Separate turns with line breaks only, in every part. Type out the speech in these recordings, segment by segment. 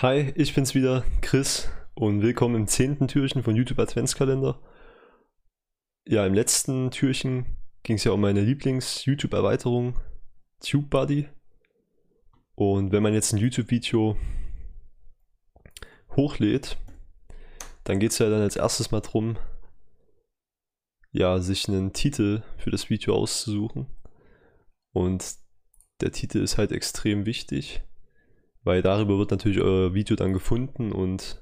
Hi, ich bin's wieder, Chris, und willkommen im zehnten Türchen von YouTube Adventskalender. Ja, im letzten Türchen ging es ja um meine Lieblings-YouTube-Erweiterung, TubeBuddy. Und wenn man jetzt ein YouTube-Video hochlädt, dann geht es ja dann als erstes mal drum, ja, sich einen Titel für das Video auszusuchen. Und der Titel ist halt extrem wichtig weil darüber wird natürlich euer Video dann gefunden und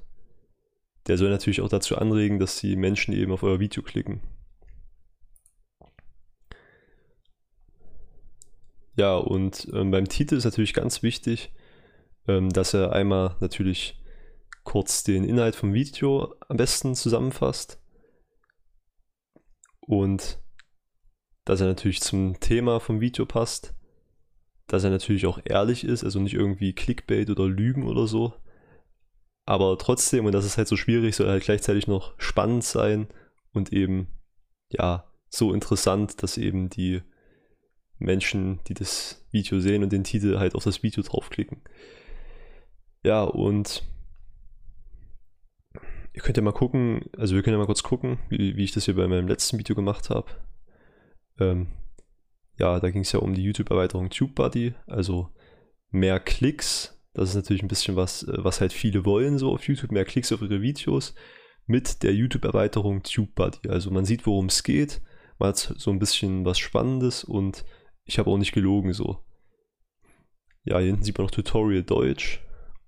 der soll natürlich auch dazu anregen, dass die Menschen eben auf euer Video klicken. Ja, und ähm, beim Titel ist natürlich ganz wichtig, ähm, dass er einmal natürlich kurz den Inhalt vom Video am besten zusammenfasst und dass er natürlich zum Thema vom Video passt dass er natürlich auch ehrlich ist, also nicht irgendwie Clickbait oder Lügen oder so. Aber trotzdem, und das ist halt so schwierig, soll halt gleichzeitig noch spannend sein und eben, ja, so interessant, dass eben die Menschen, die das Video sehen und den Titel halt auf das Video draufklicken. Ja, und ihr könnt ja mal gucken, also wir können ja mal kurz gucken, wie, wie ich das hier bei meinem letzten Video gemacht habe. Ähm, ja, da ging es ja um die YouTube-Erweiterung TubeBuddy, also mehr Klicks. Das ist natürlich ein bisschen was, äh, was halt viele wollen so auf YouTube, mehr Klicks auf ihre Videos mit der YouTube-Erweiterung TubeBuddy. Also man sieht, worum es geht, man hat so ein bisschen was Spannendes und ich habe auch nicht gelogen so. Ja, hier hinten sieht man noch Tutorial Deutsch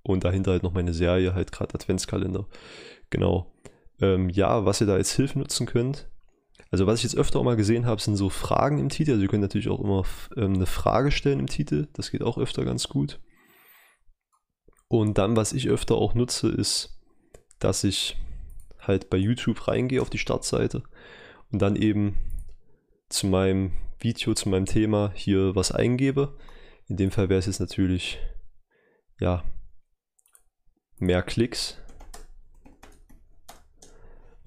und dahinter halt noch meine Serie, halt gerade Adventskalender. Genau. Ähm, ja, was ihr da als Hilfe nutzen könnt, also was ich jetzt öfter auch mal gesehen habe, sind so Fragen im Titel. Also ihr könnt natürlich auch immer ähm, eine Frage stellen im Titel. Das geht auch öfter ganz gut. Und dann, was ich öfter auch nutze, ist, dass ich halt bei YouTube reingehe auf die Startseite und dann eben zu meinem Video, zu meinem Thema hier was eingebe. In dem Fall wäre es jetzt natürlich, ja, mehr Klicks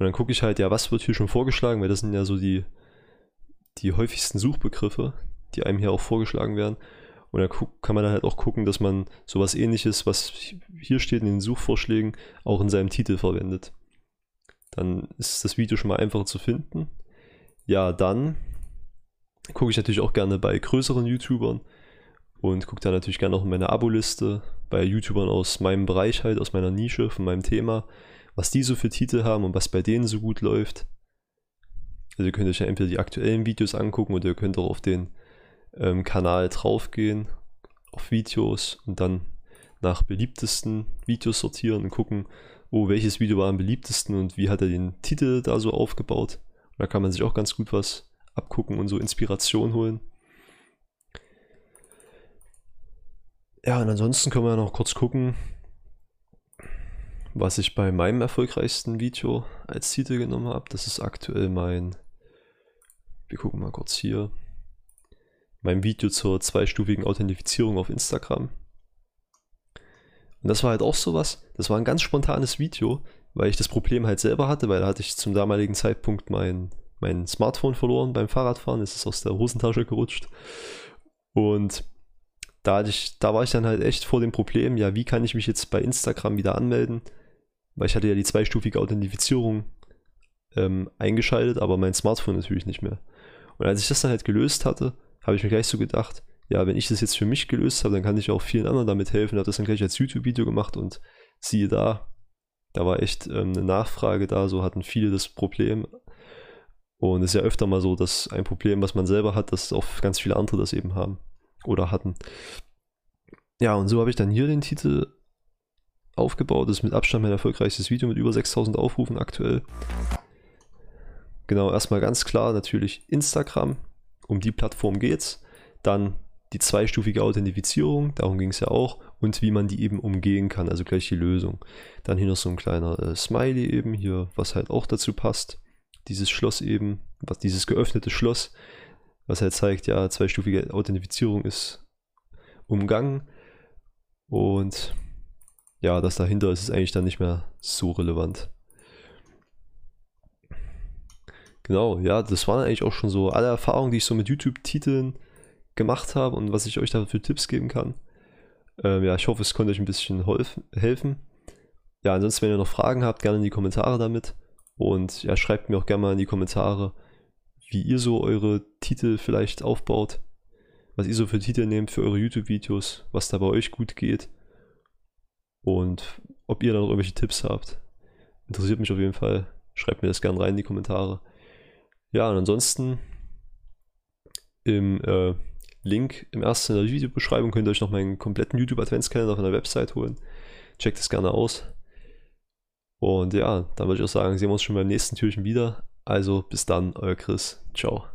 und dann gucke ich halt, ja, was wird hier schon vorgeschlagen, weil das sind ja so die, die häufigsten Suchbegriffe, die einem hier auch vorgeschlagen werden. Und dann kann man dann halt auch gucken, dass man sowas ähnliches, was hier steht in den Suchvorschlägen, auch in seinem Titel verwendet. Dann ist das Video schon mal einfacher zu finden. Ja, dann gucke ich natürlich auch gerne bei größeren YouTubern und gucke da natürlich gerne auch in meine Abo-Liste bei YouTubern aus meinem Bereich halt, aus meiner Nische, von meinem Thema was die so für Titel haben und was bei denen so gut läuft. Also ihr könnt euch ja entweder die aktuellen Videos angucken oder ihr könnt auch auf den ähm, Kanal draufgehen, auf Videos und dann nach beliebtesten Videos sortieren und gucken, oh, welches Video war am beliebtesten und wie hat er den Titel da so aufgebaut. Und da kann man sich auch ganz gut was abgucken und so Inspiration holen. Ja, und ansonsten können wir noch kurz gucken, was ich bei meinem erfolgreichsten Video als Titel genommen habe. Das ist aktuell mein, wir gucken mal kurz hier, mein Video zur zweistufigen Authentifizierung auf Instagram. Und das war halt auch sowas, das war ein ganz spontanes Video, weil ich das Problem halt selber hatte, weil da hatte ich zum damaligen Zeitpunkt mein, mein Smartphone verloren beim Fahrradfahren, ist es aus der Hosentasche gerutscht. Und da, ich, da war ich dann halt echt vor dem Problem, ja, wie kann ich mich jetzt bei Instagram wieder anmelden? Weil ich hatte ja die zweistufige Authentifizierung ähm, eingeschaltet, aber mein Smartphone natürlich nicht mehr. Und als ich das dann halt gelöst hatte, habe ich mir gleich so gedacht, ja, wenn ich das jetzt für mich gelöst habe, dann kann ich auch vielen anderen damit helfen. Habe das dann gleich als YouTube-Video gemacht und siehe da, da war echt ähm, eine Nachfrage da, so hatten viele das Problem. Und es ist ja öfter mal so, dass ein Problem, was man selber hat, dass auch ganz viele andere das eben haben oder hatten. Ja, und so habe ich dann hier den Titel aufgebaut. Das ist mit Abstand mein erfolgreichstes Video mit über 6000 Aufrufen aktuell. Genau, erstmal ganz klar natürlich Instagram. Um die Plattform geht's. Dann die zweistufige Authentifizierung, darum ging es ja auch, und wie man die eben umgehen kann, also gleich die Lösung. Dann hier noch so ein kleiner äh, Smiley eben, hier, was halt auch dazu passt. Dieses Schloss eben, was dieses geöffnete Schloss, was halt zeigt, ja, zweistufige Authentifizierung ist umgangen. Und ja, das dahinter ist, ist eigentlich dann nicht mehr so relevant. Genau, ja, das waren eigentlich auch schon so alle Erfahrungen, die ich so mit YouTube-Titeln gemacht habe und was ich euch da für Tipps geben kann. Ähm, ja, ich hoffe, es konnte euch ein bisschen helfen. Ja, ansonsten, wenn ihr noch Fragen habt, gerne in die Kommentare damit. Und ja, schreibt mir auch gerne mal in die Kommentare, wie ihr so eure Titel vielleicht aufbaut, was ihr so für Titel nehmt für eure YouTube-Videos, was da bei euch gut geht und ob ihr da noch irgendwelche Tipps habt. Interessiert mich auf jeden Fall. Schreibt mir das gerne rein in die Kommentare. Ja, und ansonsten im äh, Link im ersten in der Videobeschreibung könnt ihr euch noch meinen kompletten YouTube-Adventskalender von der Website holen. Checkt es gerne aus. Und ja, dann würde ich auch sagen, sehen wir uns schon beim nächsten Türchen wieder. Also bis dann, euer Chris. Ciao.